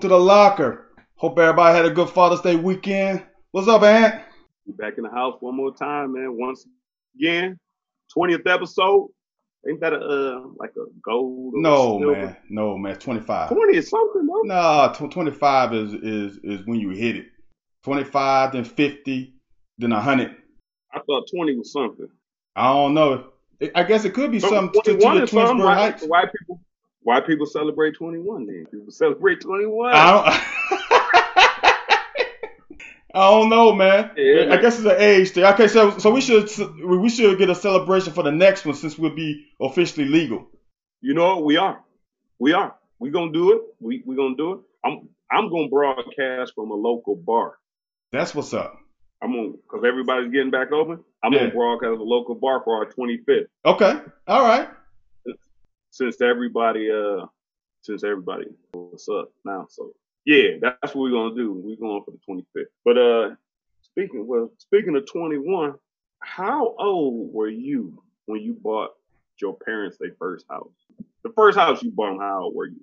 The Locker. Welcome. Welcome to the locker. Hope everybody had a good Father's Day weekend. What's up, Ant? We back in the house one more time, man. Once again, twentieth episode. Ain't that a uh, like a gold? No, silver? man. No, man. 25. Twenty is something, no? Nah, tw 25 is, is, is when you hit it. 25, then 50, then 100. I thought twenty was something. I don't know. I guess it could be something to, to the. Twinsburg Heights. why people? Why people celebrate twenty one? Then people celebrate twenty one. I don't, I don't know, man. Yeah, I guess it's an age thing. Okay, so so we should we should get a celebration for the next one since we'll be officially legal. You know what? We are. We are. We're gonna do it. We we gonna do it. I'm I'm gonna broadcast from a local bar. That's what's up. I'm gonna because everybody's getting back open. I'm Yeah. gonna broadcast a local bar for our 25th. Okay. All right. Since everybody uh since everybody what's up now. So yeah, that's what we're gonna do. We're going for the 25th. But uh speaking well speaking of 21, how old were you when you bought your parents their first house? The first house you bought them, how old were you?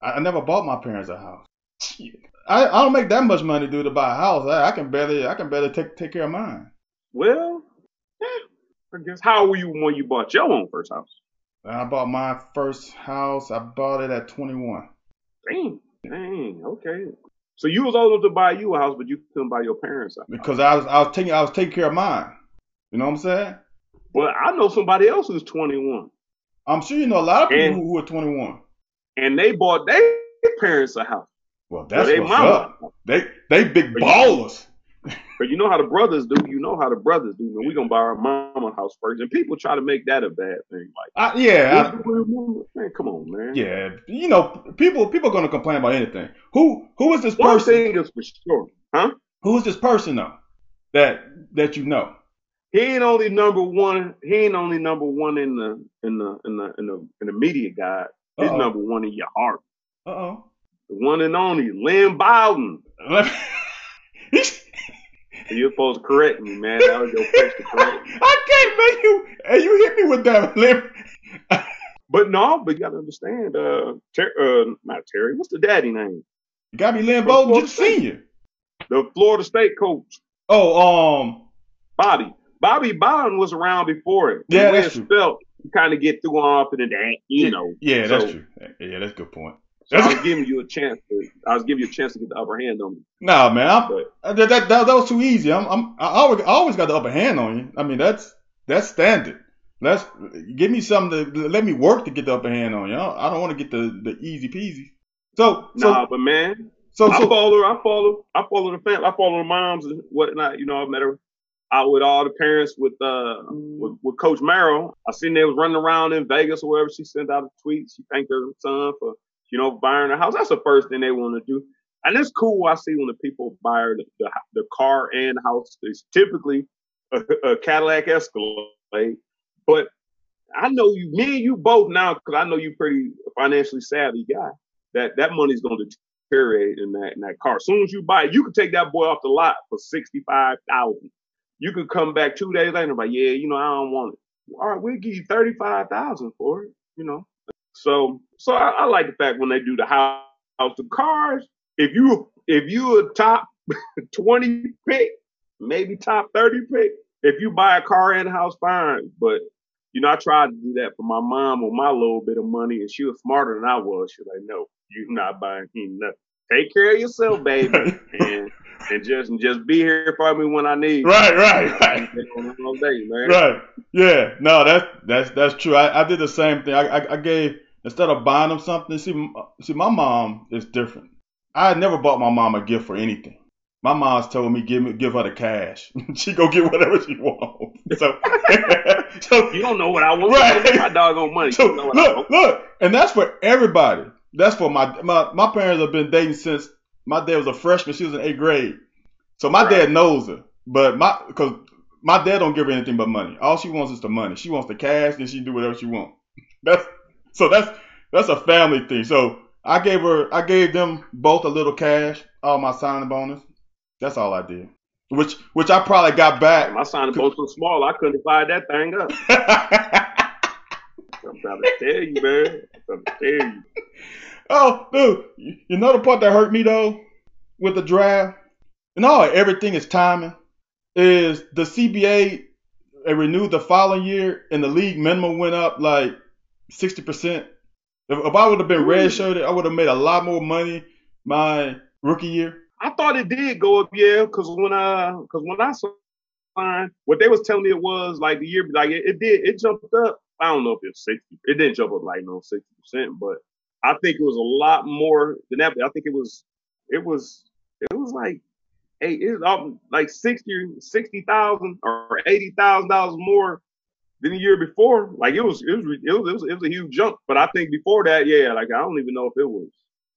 I, never bought my parents a house. I, I don't make that much money, dude, to buy a house. I, I can barely I can barely take take care of mine. Well, eh, I guess how old were you when you bought your own first house? I bought my first house. I bought it at 21. Dang, dang, okay. So you was old enough to buy you a house, but you couldn't buy your parents a house. because I was I was taking I was taking care of mine. You know what I'm saying? Well, I know somebody else who's 21, I'm sure you know a lot of people And- who, are 21. and they bought their parents a house. Well, that's they what's mama. up. They they big ballers. But you know how the brothers do. You know how the brothers do. Man, we gonna buy our mama house first, and people try to make that a bad thing. Like, I, yeah, man, come on, man. yeah. You know, people people gonna complain about anything. Who who is this One person? thing is for sure, huh? Who is this person though? That that you know? He ain't only number one. He ain't only number one in the in the in the in the in the media guide. He's Uh-oh. number one in your heart. Uh oh. The one and only Lynn Bowden. You're supposed to correct me, man. That was your place to correct me. I can't make you. And you hit me with that, Lim. But no, but you gotta understand, uh, Ter- uh, not Terry. What's the daddy name? Be Lynn Bowden, Florida senior. The Florida State coach, Oh, um, Bobby. Bobby Bowden was around before it. Yeah, that's true. you kind of get through off and that, you know. yeah, that's So- true. Yeah, that's a good point. So I was giving you a chance. To, I was giving you a chance to get the upper hand on me. Nah, man, But Uh, That, that, that, was too easy. I'm, I'm, I always, I always got the upper hand on you. I mean, that's, that's standard. Let's give me something to let me work to get the upper hand on you. I don't, want to get the, the easy peasy. So, so, nah, but man, so, I so, follow. I follow. I follow the family. I follow the moms and whatnot. You know, I met her out with all the parents with uh with, with Coach Merrill. I seen they was running around in Vegas or wherever. She sent out a tweet. She thanked her son for you know buying a house. That's the first thing they want to do. And it's cool. I see when the people buy the the, the car and house. It's typically a, a Cadillac Escalade, but I know you, me and you both now, because I know you're pretty financially savvy guy. That that money's going to deteriorate in that in that car. As soon as you buy it, you can take that boy off the lot for sixty five thousand. You could come back two days later and be like, yeah, you know, I don't want it. All right, we'll give you thirty five thousand for it. You know, so so I, I like the fact when they do the house, the cars. If you if you a top twenty pick, maybe top thirty pick, if you buy a car and a house, fine. But you know, I tried to do that for my mom with my little bit of money, and she was smarter than I was. She was like, "No, you're not buying me nothing. Take care of yourself, baby, and and just and just be here for me when I need." you." right, right, right. Day. Right. Yeah. No, that's that's that's true. I, I did the same thing. I, I I gave instead of buying them something. See, see, my mom is different. I never bought my mom a gift for anything. My mom's told me give me give her the cash. she go get whatever she wants. So, so You don't know what I want. Right. My doggone money. So you know what I look, want. look, and that's for everybody. That's for my my my parents have been dating since my dad was a freshman. She was in eighth grade, so my Right. dad knows her. But my because my dad don't give her anything but money. All she wants is the money. She wants the cash, and she can do whatever she wants. That's so that's that's a family thing. So I gave her I gave them both a little cash, all my signing bonus. That's all I did. Which which I probably got back. My signing bonus was small. I couldn't divide that thing up. I'm trying to tell you, man. I'm trying to tell you. oh, dude, you know the part that hurt me though with the draft, and all everything is timing. Is the CBA it renewed the following year, and the league minimum went up like sixty percent. If, if, I would have been red shirted, I would have made a lot more money my rookie year. I thought it did go up, yeah, because when I because when I signed, what they was telling me it was like the year, like it, it did, it jumped up. I don't know if it's sixty. It didn't jump up like no sixty percent, but I think it was a lot more than that. I think it was it was it was like hey, it was up like 60 60,000 or eighty thousand dollars more than the year before. Like it was it was it was, it was it was a huge jump. But I think before that, yeah, like I don't even know if it was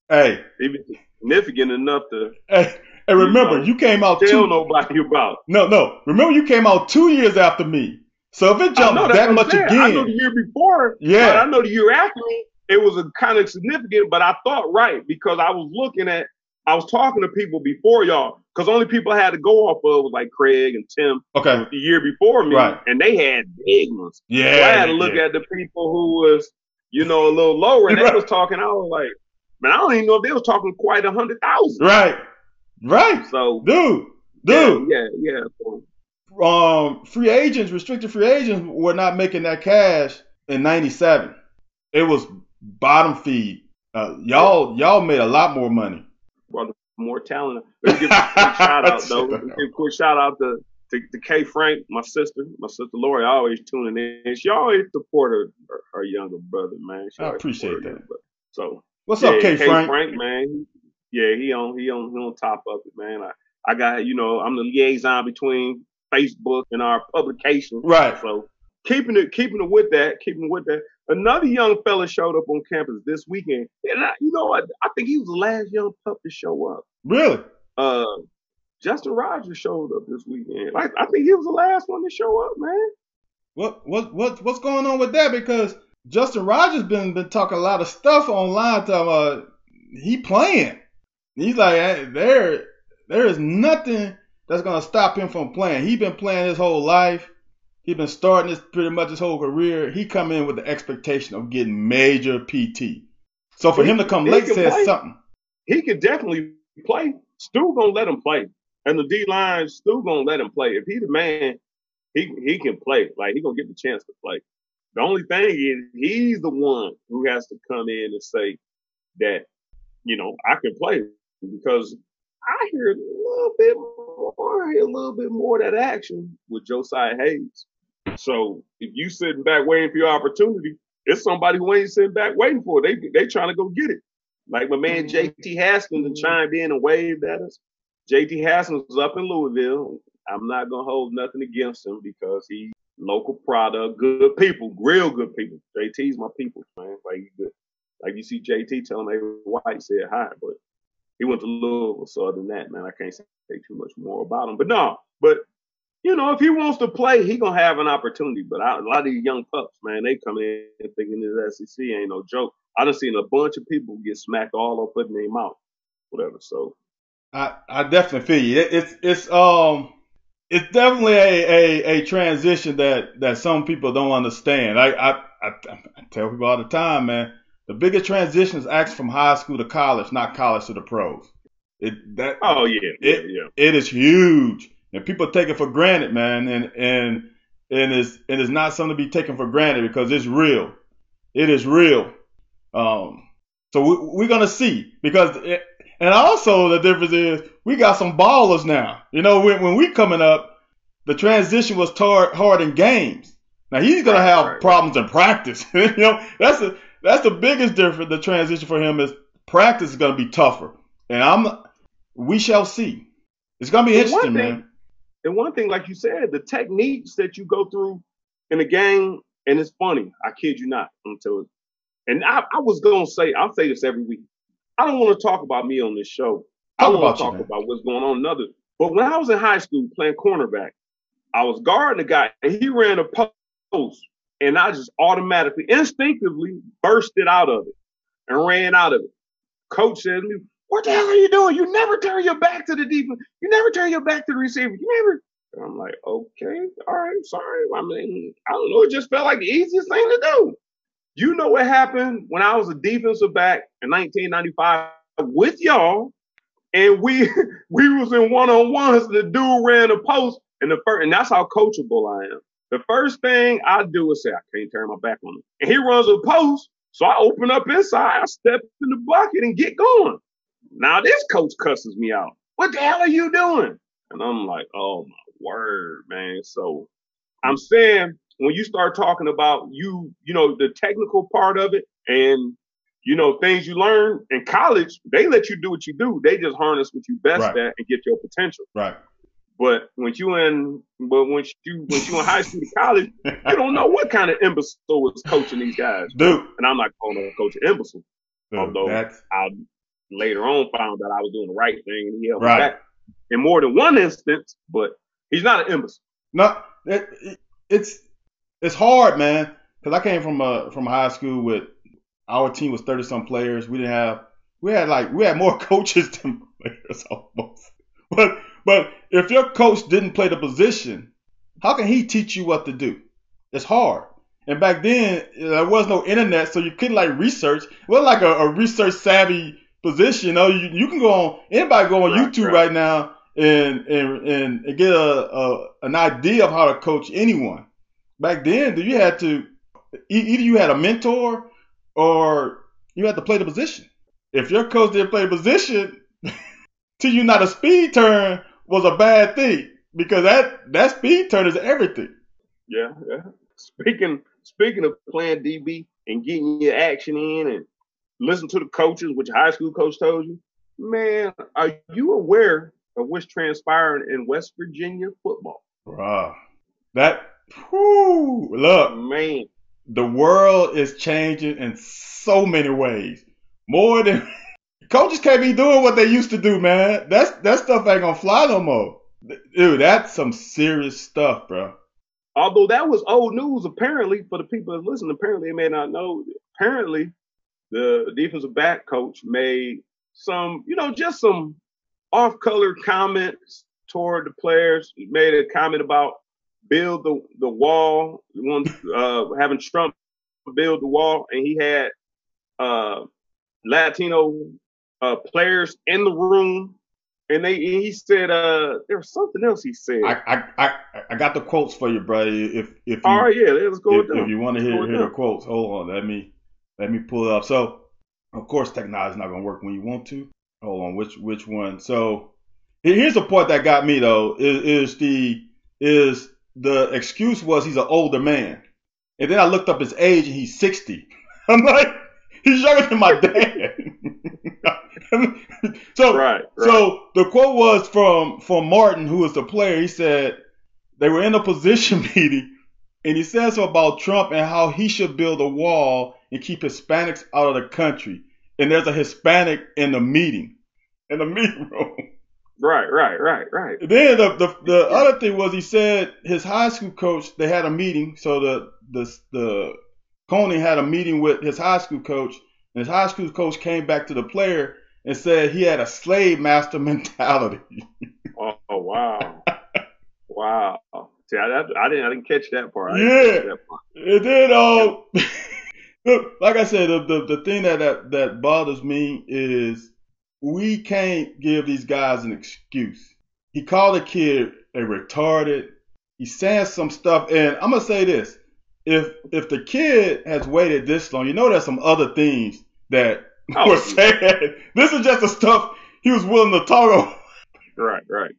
hey even significant enough to. Hey, and remember, you, know, you came out tell two, nobody about. No, no. Remember, you came out two years after me. So if it jumped that much again, I know the year before. Yeah, I know the year after me it was a kind of significant, but I thought right because I was looking at, I was talking to people before y'all because only people I had to go off of was like Craig and Tim. Okay. The year before me, right. and they had big ones. Yeah. So I had to look yeah. at the people who was, you know, a little lower, and right. they was talking. I was like, man, I don't even know if they was talking quite a hundred thousand. Right. Right. So, dude, dude. Yeah, yeah. yeah. So, um, free agents, restricted free agents were not making that cash in '97. It was bottom feed. Uh, y'all y'all made a lot more money. Well, more talent. Let's give a quick shout out though. Let's give a quick shout out to, to, to Kay Frank, my sister, my sister Lori, always tuning in. She always support her, her, younger brother, man. She I appreciate that. So what's yeah, up, Kay Frank? Frank, man. Yeah, he on he on he on top of it, man. I, I got you know I'm the liaison between Facebook and our publication. Right. So keeping it keeping it with that, keeping it with that. Another young fella showed up on campus this weekend, and I, you know what? I think he was the last young pup to show up. Really? Uh, Justin Rogers showed up this weekend. Like I think he was the last one to show up, man. What what what what's going on with that? Because Justin Rogers been been talking a lot of stuff online. To uh, he playing. He's like hey, there there is nothing that's gonna stop him from playing. He been playing his whole life. He been starting this pretty much his whole career. He come in with the expectation of getting major PT. So for he, him to come late says play. something. He could definitely play. Stu gonna let him play, and the D line Stu gonna let him play. If he the man, he he can play. Like he gonna get the chance to play. The only thing is he's the one who has to come in and say that you know I can play because I hear a little bit more, a little bit more of that action with Josiah Hayes. So if you sitting back waiting for your opportunity, it's somebody who ain't sitting back waiting for it. They they trying to go get it. Like my man mm-hmm. JT Haskins and chimed in and waved at us. JT Haskins was up in Louisville. I'm not gonna hold nothing against him because he local product, good people, real good people. JT's my people, man. Like good. Like you see JT telling every white said hi, but he went to Louisville. So other than that, man, I can't say too much more about him. But no, but you know, if he wants to play, he gonna have an opportunity. But I, a lot of these young pups, man, they come in thinking this SEC ain't no joke. I done seen a bunch of people get smacked all up in their mouth, whatever. So, I I definitely feel you. It, it's it's um it's definitely a, a, a transition that that some people don't understand. I, I I I tell people all the time, man. The biggest transition is actually from high school to college, not college to the pros. It that oh yeah, it, yeah, yeah. it is huge and people take it for granted, man, and and and it's and it's not something to be taken for granted because it's real. It is real. Um, so we, we're gonna see because it, and also the difference is we got some ballers now. You know, when when we coming up, the transition was tar- hard in games. Now he's gonna have right. problems in practice. you know, that's the that's the biggest difference. The transition for him is practice is gonna be tougher, and I'm we shall see. It's gonna be interesting, thing, man. And one thing, like you said, the techniques that you go through in the game, and it's funny. I kid you not. Until, and I, I was gonna say, I'll say this every week. I don't want to talk about me on this show. Talk I want to talk about what's going on in others. But when I was in high school playing cornerback, I was guarding a guy, and he ran a post, and I just automatically, instinctively bursted out of it and ran out of it. Coach said what the hell are you doing? You never turn your back to the defense. You never turn your back to the receiver. You never. And I'm like, okay, all right, sorry. I mean, I don't know. It just felt like the easiest thing to do. You know what happened when I was a defensive back in 1995 with y'all, and we we was in one on ones. The dude ran a post, and the first, and that's how coachable I am. The first thing I do is say I can't turn my back on him, and he runs a post. So I open up inside, I step in the bucket and get going. Now this coach cusses me out. What the hell are you doing? And I'm like, oh my word, man. So I'm saying when you start talking about you, you know, the technical part of it and you know, things you learn in college, they let you do what you do. They just harness what you best Right. at and get your potential. Right. But when you in but when you when you in high school to college, you don't know what kind of imbecile is coaching these guys. Dude, And I'm not calling a coach an imbecile. dude, Although- I later on found that I was doing the right thing and he held Right. me back in more than one instance, but he's not an imbecile. No, it, it, it's it's hard, man. Because I came from a from high school with our team was thirty some players. We didn't have we had like we had more coaches than players almost. But but if your coach didn't play the position, how can he teach you what to do? It's hard. And back then there was no internet, so you couldn't like research. It wasn't like a, a research savvy position. You know, you, you can go on anybody go on Right, YouTube right. right now and and and, get a, a an idea of how to coach anyone. Back then, do you had to either you had a mentor or you had to play the position. If your coach didn't play the position, to you not a speed turn was a bad thing because that that speed turn is everything. Yeah, yeah. Speaking speaking of playing DB and getting your action in and listen to the coaches, which your high school coach told you, man, are you aware of what's transpiring in West Virginia football? Bruh. That whew, look, Man, the world is changing in so many ways. More than coaches can't be doing what they used to do, man. That's that stuff ain't gonna fly no more. Dude, that's some serious stuff, bro. although that was old news, apparently for the people that listen, apparently they may not know. Apparently, the defensive back coach made some, you know, just some off-color comments toward the players. He made a comment about build the the wall, one uh, having Trump build the wall, and he had uh, Latino uh, players in the room, and they he said uh, there was something else he said. I, I, I, I got the quotes for you, bro. If if you All right, yeah, let's go if, if you want to hear hear the quotes, hold on. Let me let me pull it up. So, of course, technology is not gonna work when you want to. Hold on, which which one? So, here's the part that got me though. Is, is the is the excuse was he's an older man, and then I looked up his age and he's sixty. I'm like, he's younger than my dad. so Right, right. so the quote was from from Martin, who was the player. He said they were in a position meeting, and he says about Trump and how he should build a wall and keep Hispanics out of the country. And there's a Hispanic in the meeting, in the meeting room. right, right, right, right. Then the, the the other thing was he said his high school coach they had a meeting. So the the the Coney had a meeting with his high school coach, and his high school coach came back to the player and said he had a slave master mentality. Oh, oh, wow, wow. See, I, that, I didn't, I didn't catch that part. I didn't Yeah. catch that part. And then, um, look, like I said, the, the, the thing that, that, that bothers me is we can't give these guys an excuse. He called the kid a retarded. He's saying some stuff, and I'm gonna say this: if if the kid has waited this long, you know there's some other things that Oh, were said. This is just the stuff he was willing to talk about. Right, right.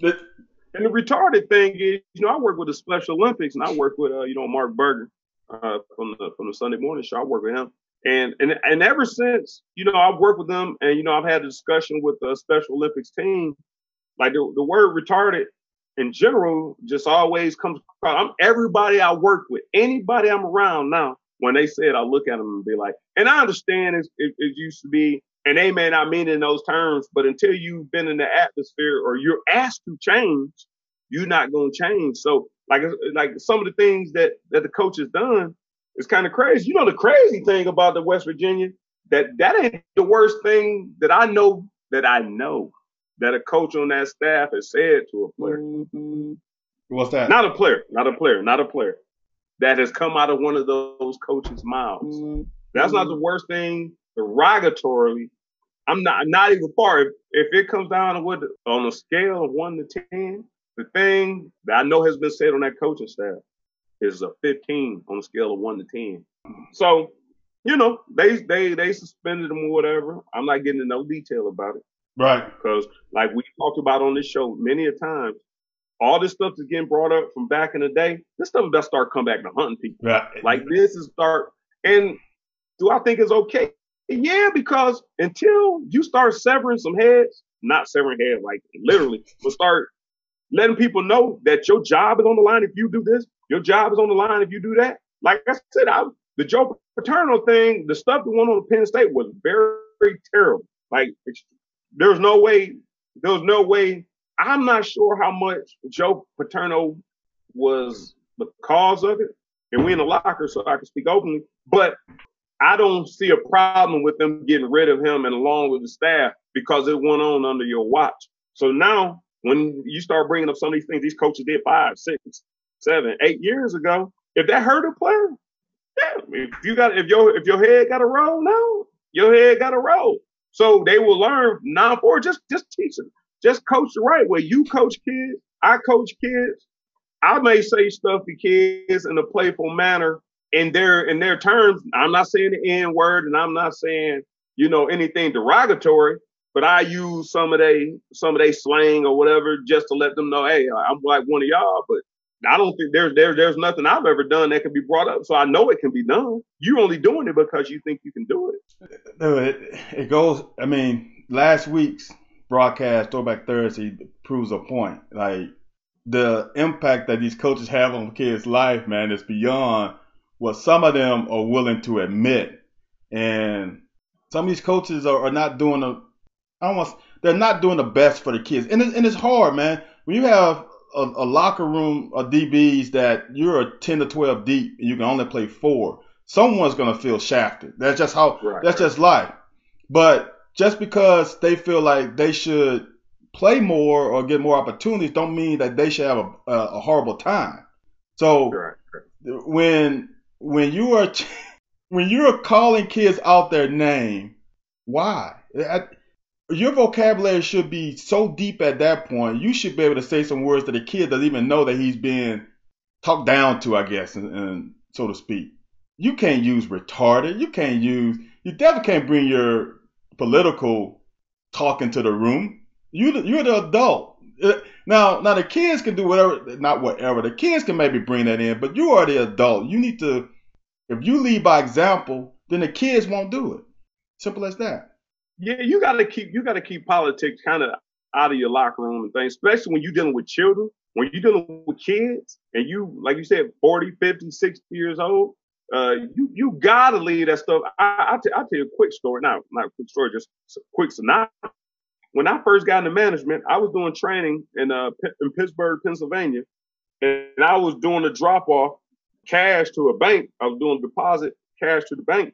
That- And the retarded thing is, you know, I work with the Special Olympics, and I work with, uh, you know, Mark Berger uh, from the from the Sunday Morning Show. I work with him, and and and ever since, you know, I've worked with them, and you know, I've had a discussion with the Special Olympics team. Like the the word retarded in general just always comes. I'm everybody I work with, anybody I'm around now. When they say it, I look at them and be like, and I understand it's, it, it used to be, and they may not mean it in those terms, but until you've been in the atmosphere or you're asked to change, you're not going to change. So like like some of the things that that the coach has done is kind of crazy. You know the crazy thing about the West Virginia that that ain't the worst thing that I know that I know that a coach on that staff has said to a player. What's that? Not a player, not a player, not a player. that has come out of one of those coaches' mouths. Mm-hmm. That's not the worst thing derogatorily. I'm not not even far. If, if it comes down to what on a scale of one to ten, the thing that I know has been said on that coaching staff is a 15 on a scale of one to 10. So, you know, they they they suspended him or whatever. I'm not getting into no detail about it. Right. Because like we talked about on this show many a times, all this stuff is getting brought up from back in the day. This stuff about start coming back to hunting people. Right. Like this is start and do I think it's okay? Yeah, because until you start severing some heads, not severing heads like literally, but start letting people know that your job is on the line if you do this, your job is on the line if you do that. Like I said, I, the Joe Paterno thing, the stuff that went on at Penn State was very, very terrible. Like there's no way, there's no way. I'm not sure how much Joe Paterno was the cause of it, and we in the locker, so I can speak openly. But I don't see a problem with them getting rid of him and along with the staff because it went on under your watch. So now, when you start bringing up some of these things these coaches did five, six, seven, eight years ago, if that hurt a player, yeah, if you got if your if your head got a roll no, your head got a roll. So they will learn non for just just teach them. Just coach the right way. You coach kids, I coach kids. I may say stuff to kids in a playful manner in their in their terms. I'm not saying the N word and I'm not saying, you know, anything derogatory, but I use some of they some of they slang or whatever just to let them know, hey, I'm like one of y'all, but I don't think there's there, there's nothing I've ever done that can be brought up. So I know it can be done. You're only doing it because you think you can do it. No, it it goes. I mean, last week's broadcast, Throwback Thursday, proves a point. Like the impact that these coaches have on kids' life, man, is beyond what some of them are willing to admit. And some of these coaches are, are not doing the almost they're not doing the best for the kids. And, it, and it's hard, man. When you have a, a, locker room of DBs that you're a 10 to 12 deep and you can only play four, someone's going to feel shafted. That's just how, right. that's just life. But just because they feel like they should play more or get more opportunities don't mean that they should have a, a, a horrible time. So right. when, when you are, when you're calling kids out their name, why? I, your vocabulary should be so deep at that point. You should be able to say some words that a kid doesn't even know that he's being talked down to, I guess, and, and so to speak. You can't use retarded. You can't use. You definitely can't bring your political talk into the room. You you're the adult. Uh, now now the kids can do whatever. Not whatever. The kids can maybe bring that in, but you are the adult. You need to. If you lead by example, then the kids won't do it. Simple as that yeah, you got to keep you got to keep politics kind of out of your locker room and things, especially when you're dealing with children. When you're dealing with kids and you, like you said, 40, 50, 60 years old, uh, you you gotta leave that stuff. I, I'll, tell you a quick story. Not not a quick story, just quick synopsis. When I first got into management, I was doing training in uh in Pittsburgh, Pennsylvania, and I was doing a drop off cash to a bank. I was doing deposit cash to the bank,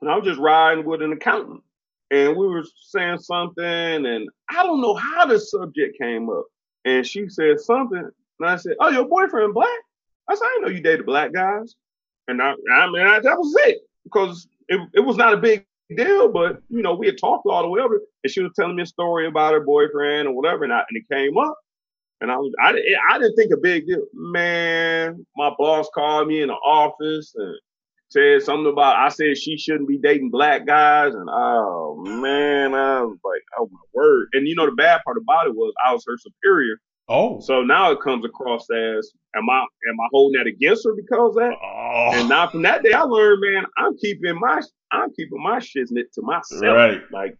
and I was just riding with an accountant and we were saying something, and I don't know how the subject came up. And she said something, and I said, "Oh, your boyfriend black?" I said, "I didn't know you dated black guys." And I, I mean, I, that was it because it, it was not a big deal, but you know, we had talked all the way over, and she was telling me a story about her boyfriend or whatever, and, I, and it came up, and I I, I didn't think a big deal. Man, my boss called me in the office and said something about I said she shouldn't be dating black guys, and oh man, I was like, oh my word. And you know the bad part about it was I was her superior. Oh. So now it comes across as am I am I holding that against her because that? Oh. And now from that day I learned, man, I'm keeping my I'm keeping my shit to myself. Right. Like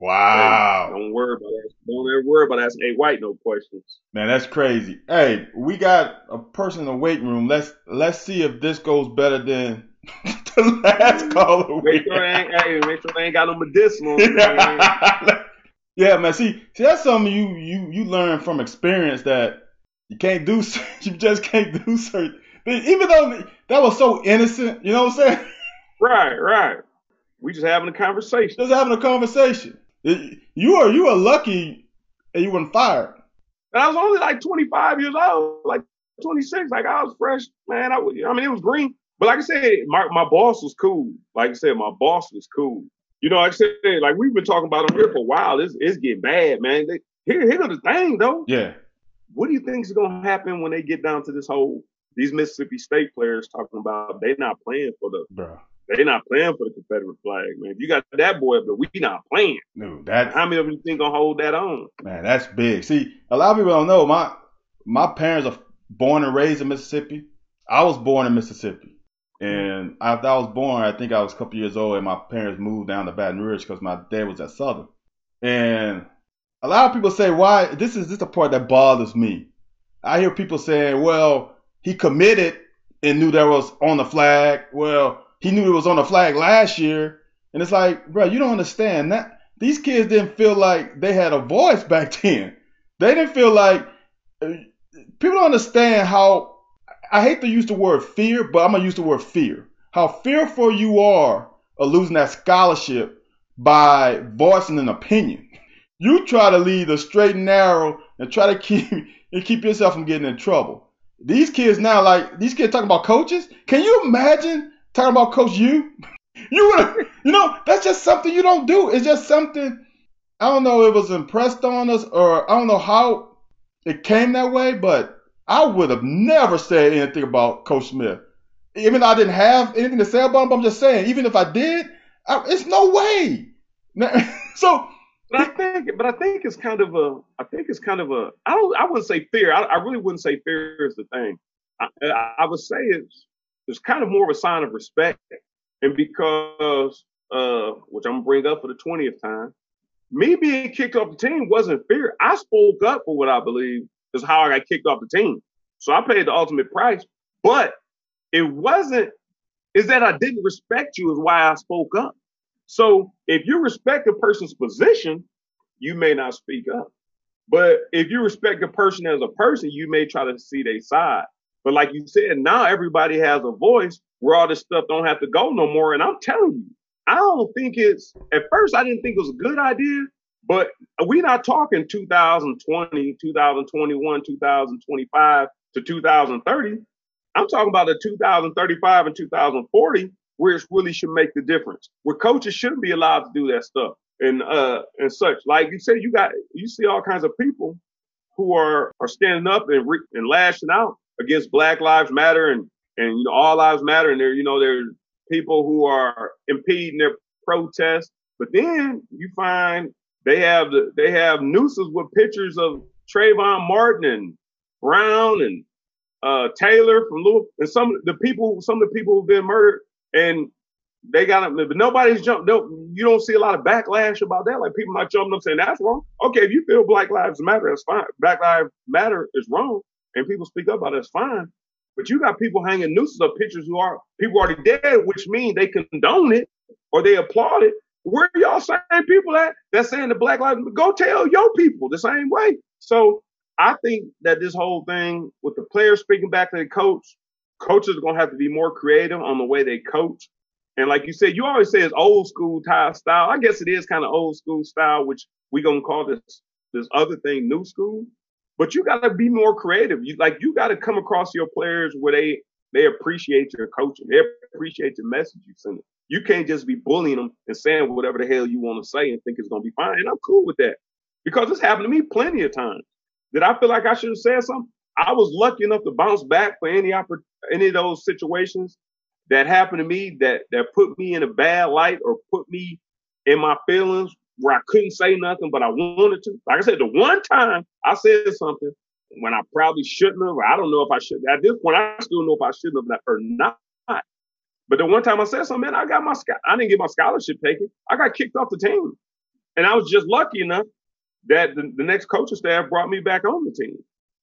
Wow. Hey, don't worry about that. Don't ever worry about asking a white no questions. Man, that's crazy. Hey, we got a person in the weight room. Let's let's see if this goes better than the last caller. Make sure ain't, hey, make sure they ain't got no medicinal. yeah, man. See, see, that's something you you you learn from experience that you can't do. You just can't do certain. Even though that was so innocent, you know what I'm saying? Right, right. We just having a conversation. Just having a conversation. You are you are lucky and you weren't fired. And I was only like 25 years old. Like 26. Like I was fresh, man. I, I mean, it was green. But like I said, my, my boss was cool. Like I said, my boss was cool. You know, like I said, like we've been talking about him here for a while. It's, it's getting bad, man. They, here, here's the thing, though. Yeah. What do you think is going to happen when they get down to this whole these Mississippi State players talking about they not playing for the Bro. they not playing for the Confederate flag, man. If you got that boy, but we not playing. No, that How many of you think gonna hold that on? man, that's big. See, a lot of people don't know my my parents are born and raised in Mississippi. I was born in Mississippi. And after I was born, I think I was a couple years old, and my parents moved down to Baton Rouge because my dad was at Southern. And a lot of people say, "Why?" This is this the part that bothers me. I hear people saying, "Well, he committed and knew that was on the flag. Well, he knew it was on the flag last year." And it's like, bro, you don't understand that these kids didn't feel like they had a voice back then. They didn't feel like uh, people don't understand how. I hate to use the word fear, but I'm gonna use the word fear. How fearful you are of losing that scholarship by voicing an opinion. You try to lead the straight and narrow and try to keep and keep yourself from getting in trouble. These kids now, like these kids talking about coaches. Can you imagine talking about Coach U? You would, you know, that's just something you don't do. It's just something. I don't know. It was impressed on us, or I don't know how it came that way, but I would have never said anything about Coach Smith. Even though I didn't have anything to say about him, I'm just saying, even if I did, I, it's no way. so But I think, but I think it's kind of a, I think it's kind of a, I don't, I wouldn't say fear. I, I really wouldn't say fear is the thing. I, I, would say it's, it's kind of more of a sign of respect. And because, uh, which I'm gonna bring up for the 20th time, me being kicked off the team wasn't fear. I spoke up for what I believe is how I got kicked off the team. So I paid the ultimate price, but it wasn't, is that I didn't respect you is why I spoke up. So if you respect a person's position, you may not speak up. But if you respect a person as a person, you may try to see their side. But like you said, now everybody has a voice where all this stuff don't have to go no more. And I'm telling you, I don't think it's at first I didn't think it was a good idea, but we're not talking 2020, 2021, 2025 to 2030. I'm talking about the 2035 and 2040 where it really should make the difference. Where coaches shouldn't be allowed to do that stuff and uh and such. Like you said, you got you see all kinds of people who are are standing up and re- and lashing out against Black Lives Matter and and you know all lives matter and there you know there's people who are impeding their protests. But then you find they have the they have nooses with pictures of Trayvon Martin and Brown and uh, Taylor from Louisville and some of the people some of the people who've been murdered and they got them, but nobody's jumped. No, you don't see a lot of backlash about that. Like people not jumping up saying that's wrong. Okay, if you feel Black Lives Matter, that's fine. Black Lives Matter is wrong, and people speak up about it, that's fine. But you got people hanging nooses of pictures who are people already dead, which means they condone it or they applaud it. Where y'all same people at? That's saying the Black Lives. Go tell your people the same way. So I think that this whole thing with the players speaking back to the coach, coaches are gonna have to be more creative on the way they coach. And like you said, you always say it's old school type style. I guess it is kind of old school style, which we gonna call this this other thing new school. But you gotta be more creative. You like you gotta come across your players where they they appreciate your coaching, they appreciate the message you send. Them. You can't just be bullying them and saying whatever the hell you want to say and think it's gonna be fine. And I'm cool with that because it's happened to me plenty of times. Did I feel like I should have said something? I was lucky enough to bounce back for any oppor- any of those situations that happened to me that that put me in a bad light or put me in my feelings where I couldn't say nothing, but I wanted to. Like I said, the one time I said something when I probably shouldn't have, I don't know if I should. At this point, I still know if I shouldn't have or not. But the one time I said something, man, I got my I didn't get my scholarship taken. I got kicked off the team, and I was just lucky enough that the, the next coaching staff brought me back on the team.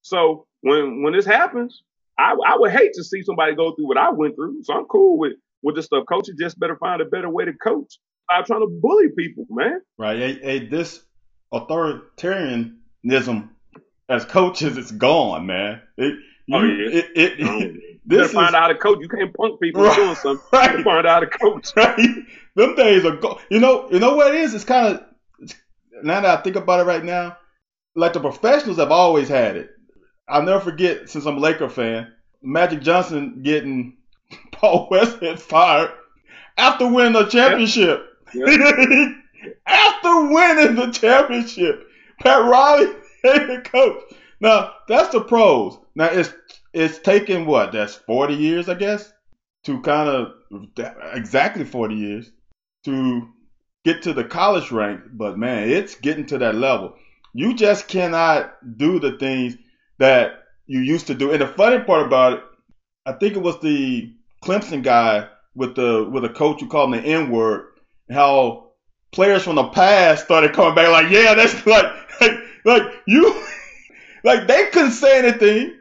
So when when this happens, I, I would hate to see somebody go through what I went through. So I'm cool with with this stuff. Coaches just better find a better way to coach. I'm trying to bully people, man. Right. Hey, hey, this authoritarianism as coaches, it's gone, man. It, oh, you, Oh, yeah. it, it, You this find is out how to coach. You can't punk people Right. doing something. You right. find out how to coach. right? Them days are go. You know, you know what it is? It's kind of now that I think about it right now, like the professionals have always had it. I'll never forget since I'm a Laker fan, Magic Johnson getting Paul Westhead fired after winning the championship. Yep. after winning the championship, Pat Riley head coach. Now that's the pros. Now it's it's taken what? That's forty years, I guess, to kind of exactly forty years to get to the college rank. But man, it's getting to that level. You just cannot do the things that you used to do. And the funny part about it, I think it was the Clemson guy with the with a coach who called him the N word. How players from the past started coming back like, yeah, that's like like, like you like they couldn't say anything,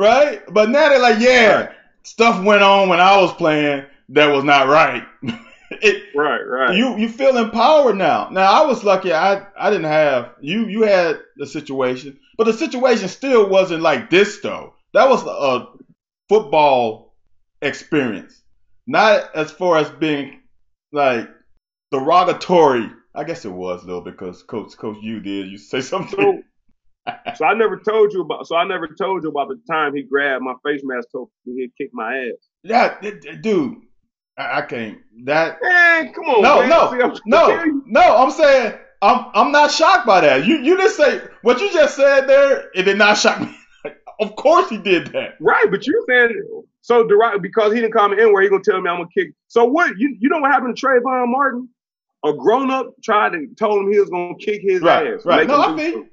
right? But now they're like, yeah, right. stuff went on when I was playing that was not right. it, right, right. You you feel empowered now. Now I was lucky. I I didn't have you. You had the situation, but the situation still wasn't like this though. That was a football experience, not as far as being like derogatory. I guess it was though because Coach Coach you did you say something. So, I never told you about. So I never told you about the time he grabbed my face mask, told me he kicked my ass. Yeah, dude. I, I can't. That man, come on. No, man. no, See, no, no. I'm saying I'm I'm not shocked by that. You you didn't say what you just said there. It did not shock me. of course he did that. Right, but you said so because he didn't come in where he gonna tell me I'm gonna kick. So what? You you know what happened to Trayvon Martin? A grown up tried to told him he was gonna kick his right, ass. Right. No, I mean,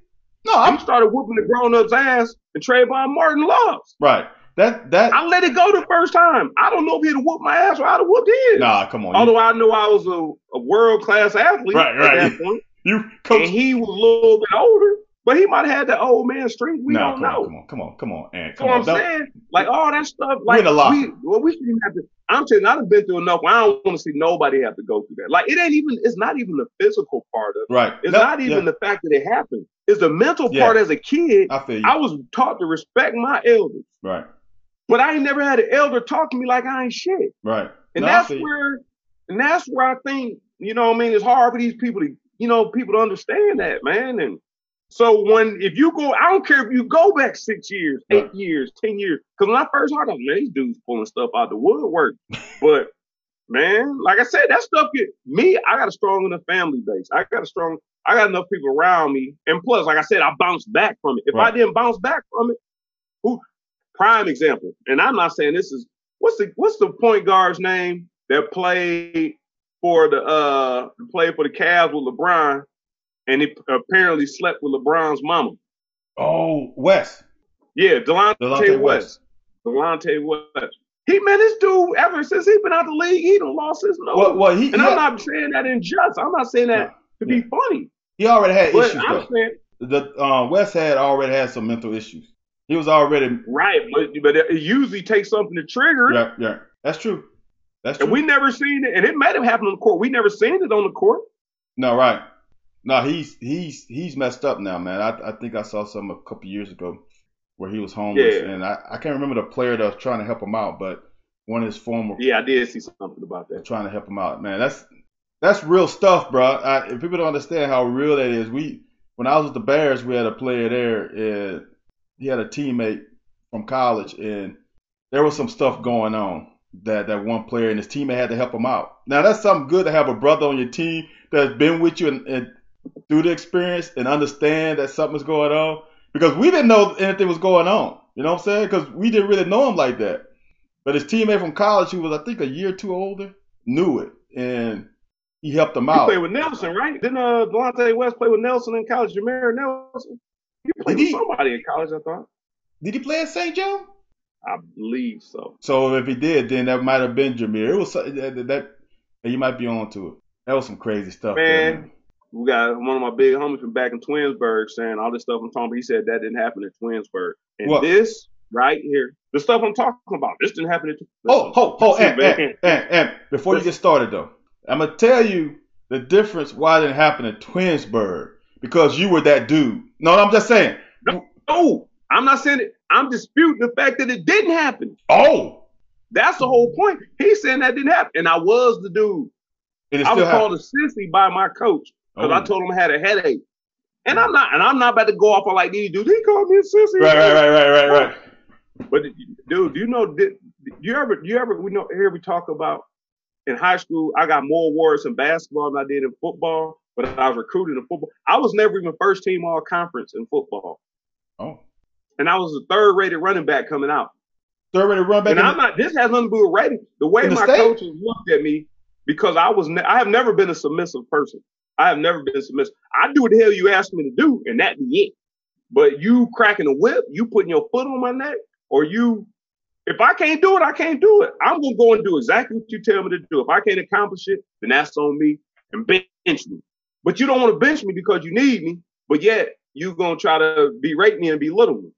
no, I started whooping the grown up's ass, and Trayvon Martin lost. Right. That that I let it go the first time. I don't know if he'd have whooped my ass or I'd have whooped his. Nah, come on. Although you, I know I was a, a world class athlete right, right. at that point. You coach. And he was a little bit older, but he might have had the old man strength. We nah, don't come know. On, come on, come on, come on, and come on. What I'm saying, like all that stuff, like we, well, we shouldn't have to. I'm telling you, I've been through enough. I don't want to see nobody have to go through that. Like it ain't even. It's not even the physical part of it. Right. It's no, not even yeah. the fact that it happened. It's the mental Yeah. part. As a kid, I feel you. I was taught to respect my elders, right. but I ain't never had an elder talk to me like I ain't shit. Right. And No, that's where, and that's where I think, you know what I mean, it's hard for these people to, you know, people to understand that, man. And so when, if you go, I don't care if you go back six years, eight Right. years, 10 years, because when I first heard of man, these dudes pulling stuff out the woodwork. but man, like I said, that stuff get me, I got a strong enough family base. I got a strong, I got enough people around me. And plus, like I said, I bounced back from it. If Right. I didn't bounce back from it, who, prime example, and I'm not saying this is, what's the, what's the point guard's name that played for the, uh, played for the Cavs with LeBron and he apparently slept with LeBron's mama. Oh, West. Yeah, Delonte, Delonte West. Delonte West. He man, this dude ever since he been out the league, he done lost his nose. Well, well, he and he, I'm not saying that in jest. I'm not saying that to be funny. he already had But issues I'm though. saying The uh, West had already had some mental issues. He was already. right, but but it usually takes something to trigger. Yeah, yeah. That's true. That's true. And we never seen it, and it might have happened on the court. We never seen it on the court. No, right. No, he's he's he's messed up now, man. I I think I saw some a couple years ago where he was homeless, Yeah. and I, I can't remember the player that was trying to help him out, but one of his former Yeah, I did see something about that. trying to help him out. Man, that's that's real stuff, bro. I, if people don't understand how real that is, we when I was with the Bears, we had a player there, and he had a teammate from college, and there was some stuff going on that that one player and his teammate had to help him out. Now that's something good to have a brother on your team that's been with you and, and through the experience and understand that something's going on because we didn't know anything was going on. You know what I'm saying? Because we didn't really know him like that. But his teammate from college, who was I think a year or two older, knew it and he helped him He out. played with Nelson, right? Didn't uh, Delonte West play with Nelson in college? Jameer Nelson. He played Did with he? somebody in college, I thought. Did he play at St. Joe? I believe so. So if he did, then that might have been Jameer. It was that, that, that and you might be on to it. That was some crazy stuff. there, Man, we got one of my big homies from back in Twinsburg saying all this stuff I'm talking about. He said that didn't happen in Twinsburg. And What? this right here, the stuff I'm talking about, this didn't happen in Oh, ho, ho, and, and, and, and before you get started though, I'm gonna tell you the difference why it didn't happen in Twinsburg because you were that dude. No, I'm just saying. No, no I'm not saying it. I'm disputing the fact that it didn't happen. Oh, That's the whole point. He's saying that didn't happen. And I was the dude. I was called a sissy by my coach because Oh. I told him I had a headache. And I'm not, and I'm not about to go off on like these dudes. He called me a sissy. Right, right, right, right, right, right. But dude, do you know? Did, you ever, you ever, we know here we talk about in high school. I got more awards in basketball than I did in football. But I was recruited in football. I was never even first team all conference in football. Oh. And I was a third rated running back coming out. Third rated running back. And I'm not. This has nothing to do with rating. The way my state? coaches looked at me because I was. Ne- I have never been a submissive person. I have never been submissive. I do what the hell you ask me to do, and that be it. But you cracking a whip, you putting your foot on my neck, or you, if I can't do it, I can't do it. I'm gonna go and do exactly what you tell me to do. If I can't accomplish it, then that's on me and bench me. But you don't want to bench me because you need me, but yet you gonna try to berate me and belittle me.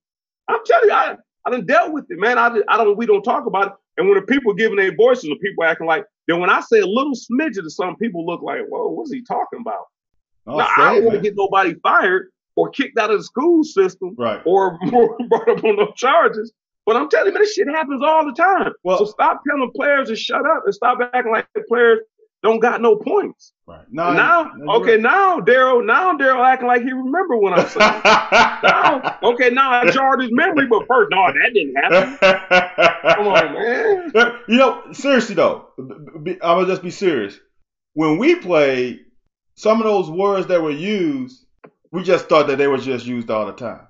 I'm telling you, I, I done dealt with it, man. I, I don't, we don't talk about it. And when the people giving their voices and people acting like, then when I say a little smidget to some people look like, whoa, what's he talking about? Oh, now, I don't want to get nobody fired or kicked out of the school system right. or brought up on no charges. But I'm telling you, man, this shit happens all the time. Well, so stop telling players to shut up and stop acting like the players don't got no points. Right. No, now, okay, right. now Daryl, now Daryl acting like he remember what I said now, okay, now I jarred his memory, but first, no, that didn't happen. Come on, man. You know, seriously though, I'm gonna just be serious. When we played, some of those words that were used, we just thought that they were just used all the time,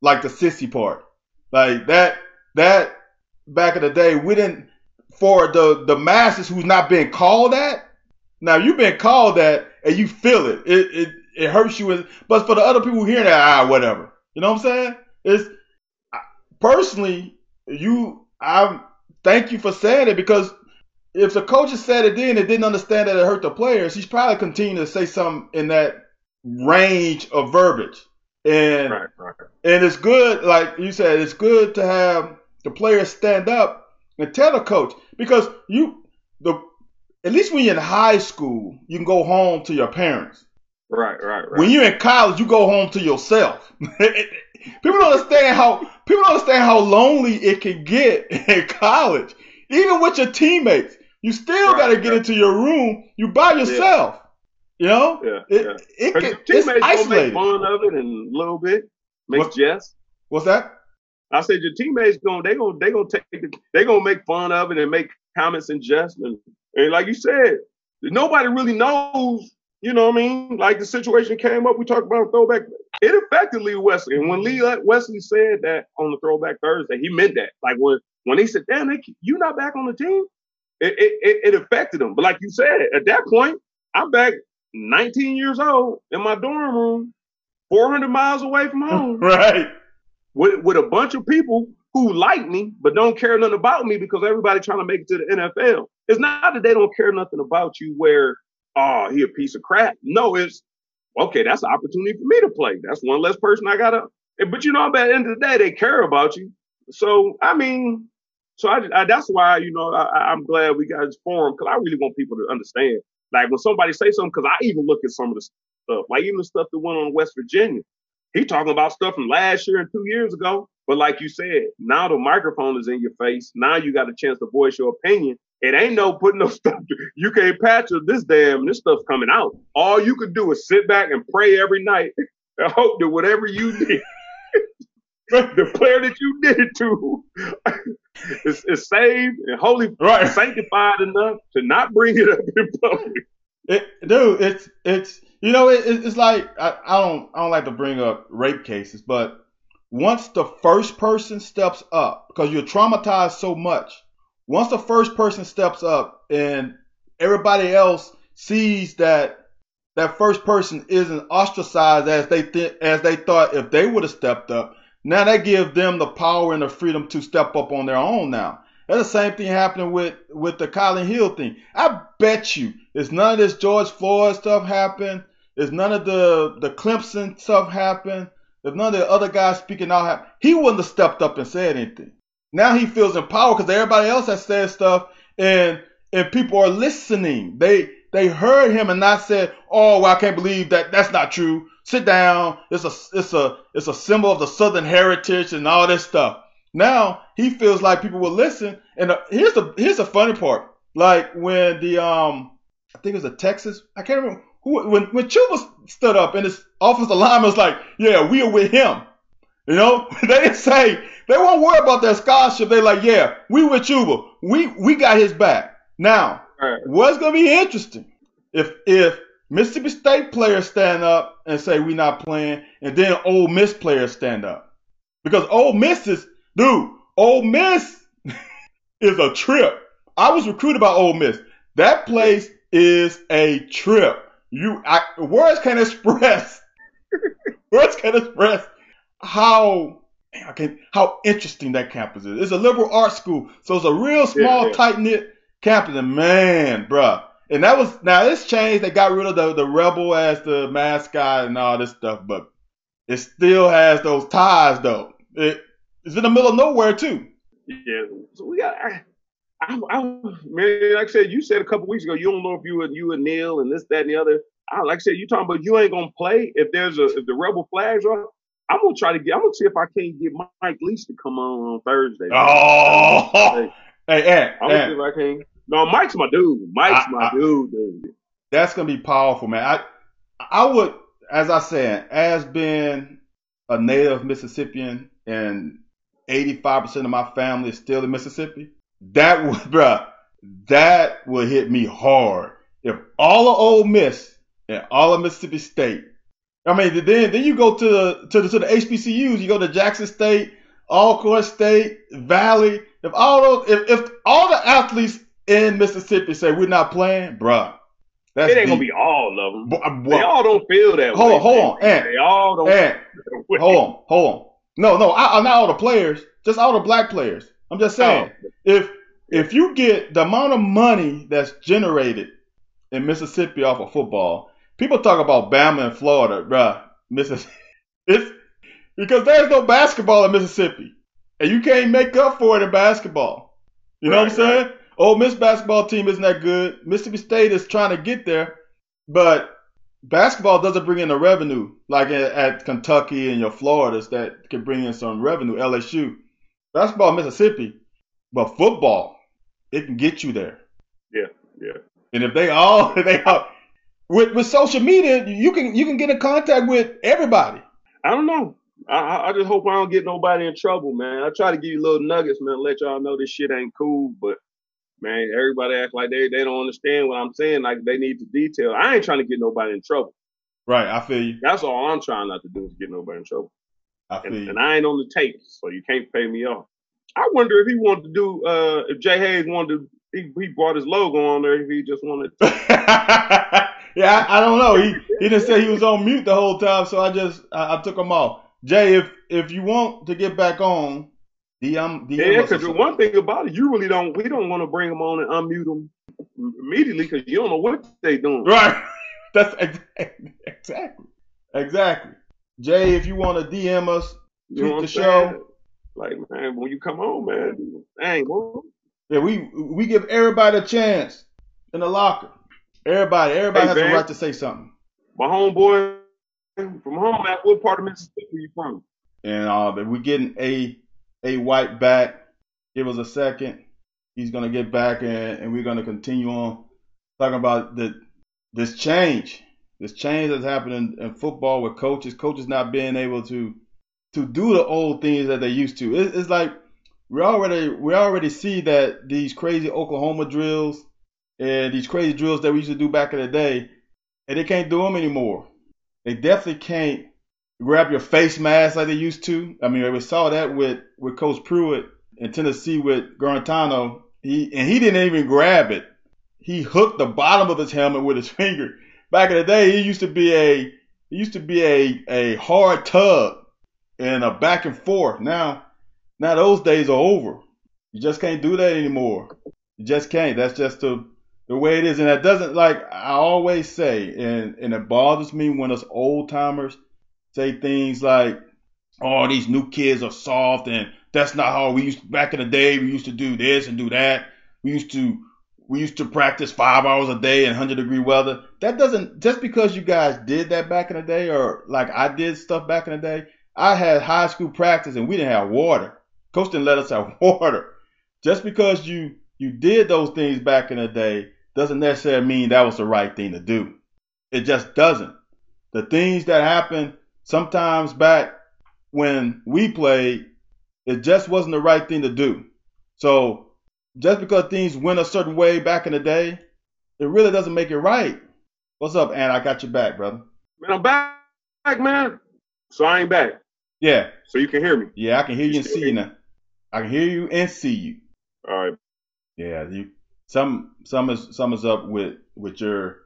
like the sissy part, like that. That back in the day, we didn't. For the the masses who's not being called that, now you've been called that and you feel it. It it, it hurts you. But for the other people hearing that, ah, whatever. You know what I'm saying? It's personally, you I thank you for saying it because if the coaches said it then and didn't understand that it hurt the players, he's probably continuing to say something in that range of verbiage. And right, right. and it's good, like you said, it's good to have the players stand up and tell the coach because you the at least when you're in high school, you can go home to your parents. Right, right, right. When you're in college, you go home to yourself. people don't understand how people don't understand how lonely it can get in college. Even with your teammates, you still right, got to get right. into your room. You by yourself. Yeah. You know, yeah, it, yeah. It, it's isolated. Make fun of it and a little bit make what, jest. What's that? I said your teammates gonna they gonna they gonna take they gonna make fun of it and make comments and jest and and like you said, nobody really knows, you know what I mean? Like the situation came up, we talked about throwback. It affected Lee Wesley. And when Lee uh, Wesley said that on the throwback Thursday, he meant that. Like when when he said, damn, Nick, you not back on the team? It, it, it affected him. But like you said, at that point, I'm back 19 years old in my dorm room, 400 miles away from home. right. With, with a bunch of people who like me but don't care nothing about me because everybody trying to make it to the NFL. It's not that they don't care nothing about you where, oh, he a piece of crap. No, it's okay, that's an opportunity for me to play. That's one less person I gotta but you know, at the end of the day, they care about you. So I mean, so I, I that's why you know I, am glad we got this forum because I really want people to understand. Like when somebody say something, because I even look at some of the stuff, like even the stuff that went on in West Virginia. He talking about stuff from last year and two years ago. But like you said, now the microphone is in your face. Now you got a chance to voice your opinion. It ain't no putting no stuff. You can't patch up this damn. This stuff's coming out. All you could do is sit back and pray every night and hope that whatever you did, the player that you did it to, is, is saved and holy, right. sanctified enough to not bring it up in public. It, dude, it's it's you know it, it's like I, I don't I don't like to bring up rape cases, but once the first person steps up, because you're traumatized so much, once the first person steps up and everybody else sees that that first person isn't ostracized as they th- as they thought if they would have stepped up, now they give them the power and the freedom to step up on their own now. That's the same thing happening with with the Kylin Hill thing. I bet you it's none of this George Floyd stuff happened. It's none of the the Clemson stuff happened. If none of the other guys speaking out he wouldn't have stepped up and said anything. Now he feels empowered because everybody else has said stuff and and people are listening. They they heard him and not said, "Oh, well, I can't believe that. That's not true. Sit down. It's a it's a it's a symbol of the Southern heritage and all this stuff." Now he feels like people will listen. And uh, here's the here's the funny part. Like when the um I think it was a Texas. I can't remember who when when Chuba stood up and his offensive lineman was like, "Yeah, we are with him." You know, they didn't say they won't worry about their scholarship. They're like, "Yeah, we with Chuba. We we got his back." Now, Right. what's gonna be interesting if if Mississippi State players stand up and say we not playing, and then Ole Miss players stand up because Ole Miss is dude. Ole Miss is a trip. I was recruited by Ole Miss. That place is a trip. You, I, words can express. words can express how I can, how interesting that campus is. It's a liberal arts school, so it's a real small, Yeah, yeah. tight knit campus. And man, bruh. And that was now it's changed. They got rid of the, the rebel as the mascot and all this stuff, but it still has those ties though. It, it's in the middle of nowhere too. Yeah, so we got. I, I, man, like I said, you said a couple weeks ago, you don't know if you and you and Neil and this, that, and the other. I, like I said, you talking about you ain't gonna play if there's a if the rebel flags are. I'm gonna try to get. I'm gonna see if I can't get Mike Leach to come on on Thursday. Oh, hey, Ant, I'm gonna see if I can. No, Mike's my dude. Mike's I- my dude, dude. that's gonna be powerful, man. I I would, as I said, as being a native Mississippian and 85% of my family is still in Mississippi, that would, bruh, that would hit me hard. If all of Ole Miss and all of Mississippi State, I mean, then then you go to the to the to the HBCUs, you go to Jackson State, Alcorn State, Valley. If all those, if, if all the athletes in Mississippi say we're not playing, bruh, that's It ain't gonna be all of them. Bo- uh, They all don't feel that Hold way. on, hold on, Ant. They all don't. Ant, feel that way. hold on, hold on. No, no, I, I- not all the players, just all the black players. I'm just saying, Oh. if if you get the amount of money that's generated in Mississippi off of football, people talk about Bama and Florida, bruh. Mississippi, it's because there's no basketball in Mississippi, and you can't make up for it in basketball. You know what I'm Right, saying? Ole Miss basketball team isn't that good. Mississippi State is trying to get there, but basketball doesn't bring in the revenue like at, at Kentucky and your Floridas that can bring in some revenue. LSU, basketball, Mississippi, but football, it can get you there. Yeah, yeah. And if they all, if they all, with with social media, you can you can get in contact with everybody. I don't know. I, I I just hope I don't get nobody in trouble, man. I try to give you little nuggets, man, let y'all know this shit ain't cool, but man, everybody act like they they don't understand what I'm saying. Like they need the detail. I ain't trying to get nobody in trouble. Right, I feel you. That's all I'm trying not to do is get nobody in trouble. I And, and I ain't on the tape, so you can't pay me off. I wonder if he wanted to do uh if Jay Hayes wanted to he, he brought his logo on there if he just wanted yeah, I, I don't know. He he didn't say he was on mute the whole time, so I just I, I took him off. Jay, if if you want to get back on, DM DM Yeah, because something. one thing about it, you really don't. We don't want to bring them on and unmute them immediately because you don't know what they doing. Right. That's exactly exactly exactly. Jay, if you want to DM us, You tweet the show. saying? Like man, when you come on, man, dang, bro. Yeah, we we give everybody a chance in the locker. Everybody, everybody Hey, has the man. right to say something. My homeboy from home, man. What part of Mississippi you from? And uh, if we getting a a white back, give us a second. He's gonna get back, and, and we're gonna continue on talking about the this change, this change that's happening in football with coaches, coaches not being able to to do the old things that they used to. It, it's like we already we already see that these crazy Oklahoma drills and these crazy drills that we used to do back in the day, and they can't do them anymore. They definitely can't grab your face mask like they used to. I mean, we saw that with with Coach Pruitt in Tennessee with Guarantano. He and he didn't even grab it. He hooked the bottom of his helmet with his finger. Back in the day, he used to be a he used to be a a hard tug and a back and forth. Now, now those days are over. You just can't do that anymore. You just can't. That's just the the way it is, and that doesn't like I always say, and and it bothers me when us old timers say things like, "Oh, these new kids are soft," and that's not how we used back in the day. We used to do this and do that. We used to we used to practice five hours a day in hundred degree weather. That doesn't just because you guys did that back in the day, or like I did stuff back in the day. I had high school practice and we didn't have water. Coach didn't let us have water. Just because you you did those things back in the day doesn't necessarily mean that was the right thing to do. It just doesn't. The things that happened sometimes back when we played, it just wasn't the right thing to do. So just because things went a certain way back in the day, it really doesn't make it right. What's up, Ant? I got your back, brother. Man, I'm back, man. So I ain't back. Yeah. So you can hear me. Yeah, I can hear you and see you now. I can hear you and see you. All right. Yeah, you some some is some is up with with your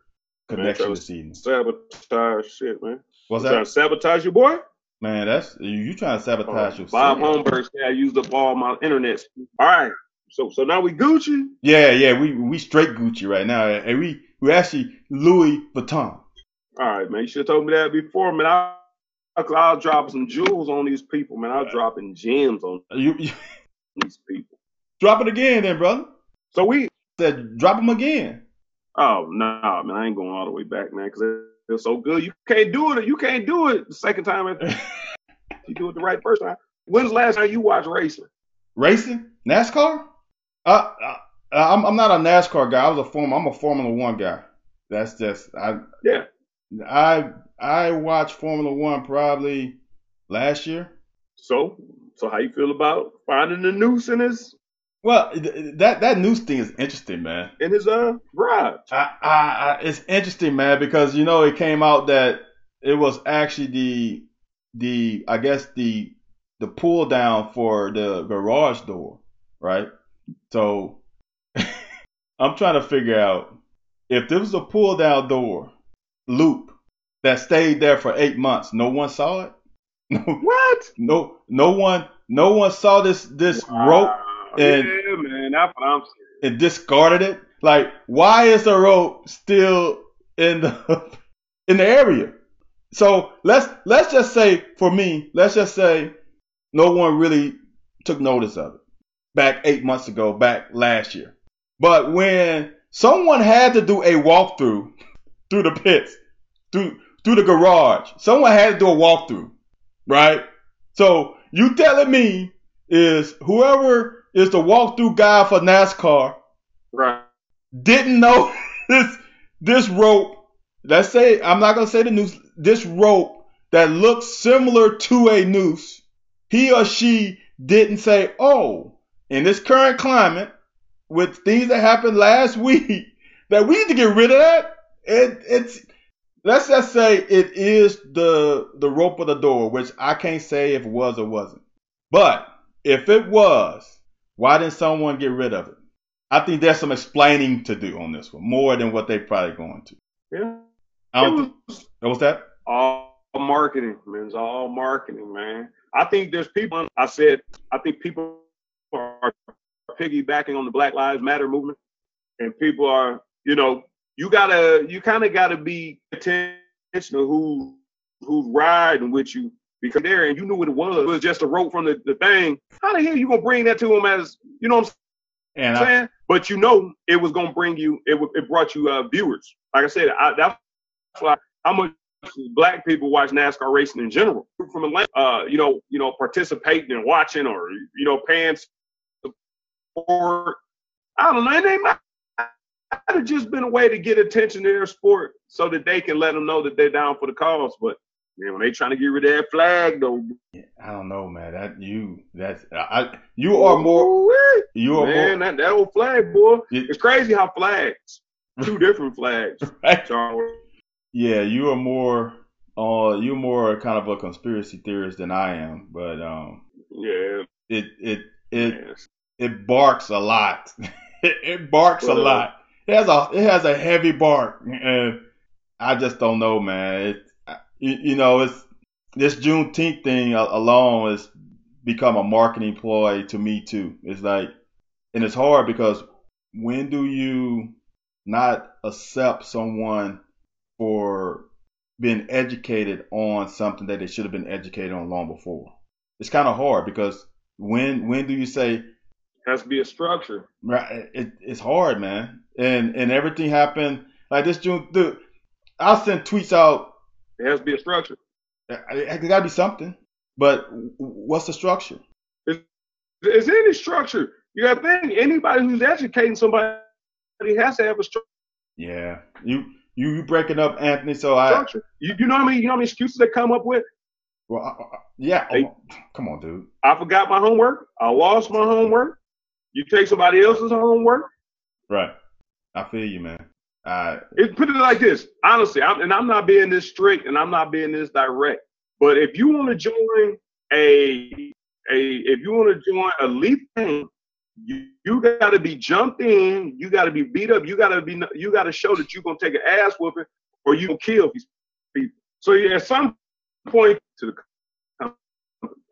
connection Man, this evening. Sabotage shit, man. What's You Trying to sabotage your boy? Man, that's you, you trying to sabotage Oh, yourself. Bob Holmberg said I used up all my internet. All right. So so now we Gucci. Yeah, yeah, we we straight Gucci right now, and we we actually Louis Vuitton. All right, man. You should have told me that before, man. I, I'll drop some jewels on these people, man. I'll dropping gems on You, you these people. drop it again, then, brother. So we. Said drop them again. Oh no, nah, man. I ain't going all the way back, man, because it, it's so good. You can't do it. You can't do it the second time. You do it the right first time. When's the last time you watched racing? Racing, NASCAR. Uh, I'm I'm not a NASCAR guy. I was a form. I'm a Formula One guy. That's just I Yeah. I I watched Formula One probably last year. So so how you feel about finding the noose in his Well, th- that that news thing is interesting, man. in his uh garage? I, I, I, it's interesting, man, because you know it came out that it was actually the the I guess the the pull down for the garage door, right? So I'm trying to figure out if there was a pull down door loop that stayed there for eight months, no one saw it. No, What? no, no one, no one saw this this rope and- yeah, man, that's what I'm saying. and discarded it. Like, why is the rope still in the in the area? So let's let's just say for me, let's just say no one really took notice of it back eight months ago, back last year. But when someone had to do a walkthrough through the pits, through through the garage, someone had to do a walkthrough, right? So you telling me is whoever is the walkthrough guy for NASCAR Right. didn't know this this rope. Let's say I'm not gonna say the noose. This rope that looks similar to a noose. He or she didn't say, "Oh, in this current climate, with things that happened last week, that we need to get rid of that." It, it's let's just say it is the the rope of the door, which I can't say if it was or wasn't. But if it was, why didn't someone get rid of it? I think there's some explaining to do on this one, more than what they're probably going to. Yeah. I don't was think, what was that? all marketing, man. It's all marketing, man. I think there's people. I said I think people are piggybacking on the Black Lives Matter movement, and people are, you know, you gotta, you kind of gotta be attention to who who's riding with you because there, and you knew what it was. It was just a rope from the, the thing. How the hell you gonna bring that to them as, you know what I'm And I, saying? But you know, it was gonna bring you. It it brought you uh, viewers. Like I said, I, that's why how much black people watch NASCAR racing in general from Atlanta. Uh, you know, you know, participating and watching, or you know, paying support. I don't know. It ain't might have just been a way to get attention to their sport, so that they can let them know that they're down for the cause. But man, when they trying to get rid of that flag, though, I don't know, man. That you, that's I. You are more. You are man, more. that, that old flag, boy. It- It's crazy how flags, two different flags, Charles. Yeah, you are more. Uh, you're more kind of a conspiracy theorist than I am, but um, Yeah, it it it man. It barks a lot. it, it barks a lot. It has a it has a heavy bark, and I just don't know, man. It, you, you know, it's this Juneteenth thing alone has become a marketing ploy to me too. It's like, and it's hard because when do you not accept someone for being educated on something that they should have been educated on long before? It's kind of hard because when when do you say has to be a structure. Right, it, it's hard, man, and and everything happened like this June. Dude, I'll send tweets out. It has to be a structure. It, it got to be something, but what's the structure? Is any structure? You got to think anybody who's educating somebody has to have a structure. Yeah, you You you breaking up Anthony? So I You, you know how many you know how many excuses they come up with? well I, I- yeah. Hey. oh, come on, dude. I forgot my homework. I lost my homework. You take somebody else's homework. Right. I feel you, man. I It, put it like this, honestly, I'm, and I'm not being this strict and I'm not being this direct. But if you want to join a a if you want to join a leaf team, you, you got to be jumped in. You got to be beat up. You got to be you got to show that you're gonna take an ass whooping or you gonna kill these people. So yeah, at some point to the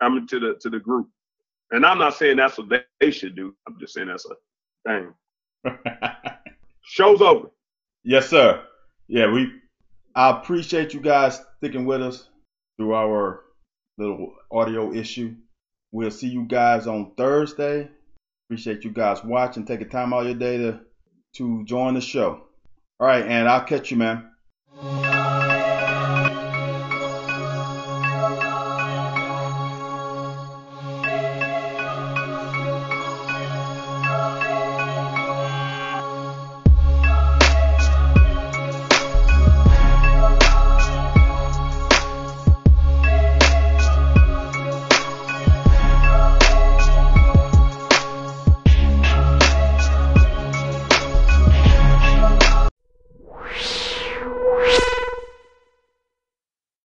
I mean to the to the group, and I'm not saying that's what they, they should do. I'm just saying that's a thing. Show's over. Yes, sir. Yeah, we. I appreciate you guys sticking with us through our little audio issue. We'll see you guys on Thursday. Appreciate you guys watching, taking time out of your day to to join the show. All right, and I'll catch you, man.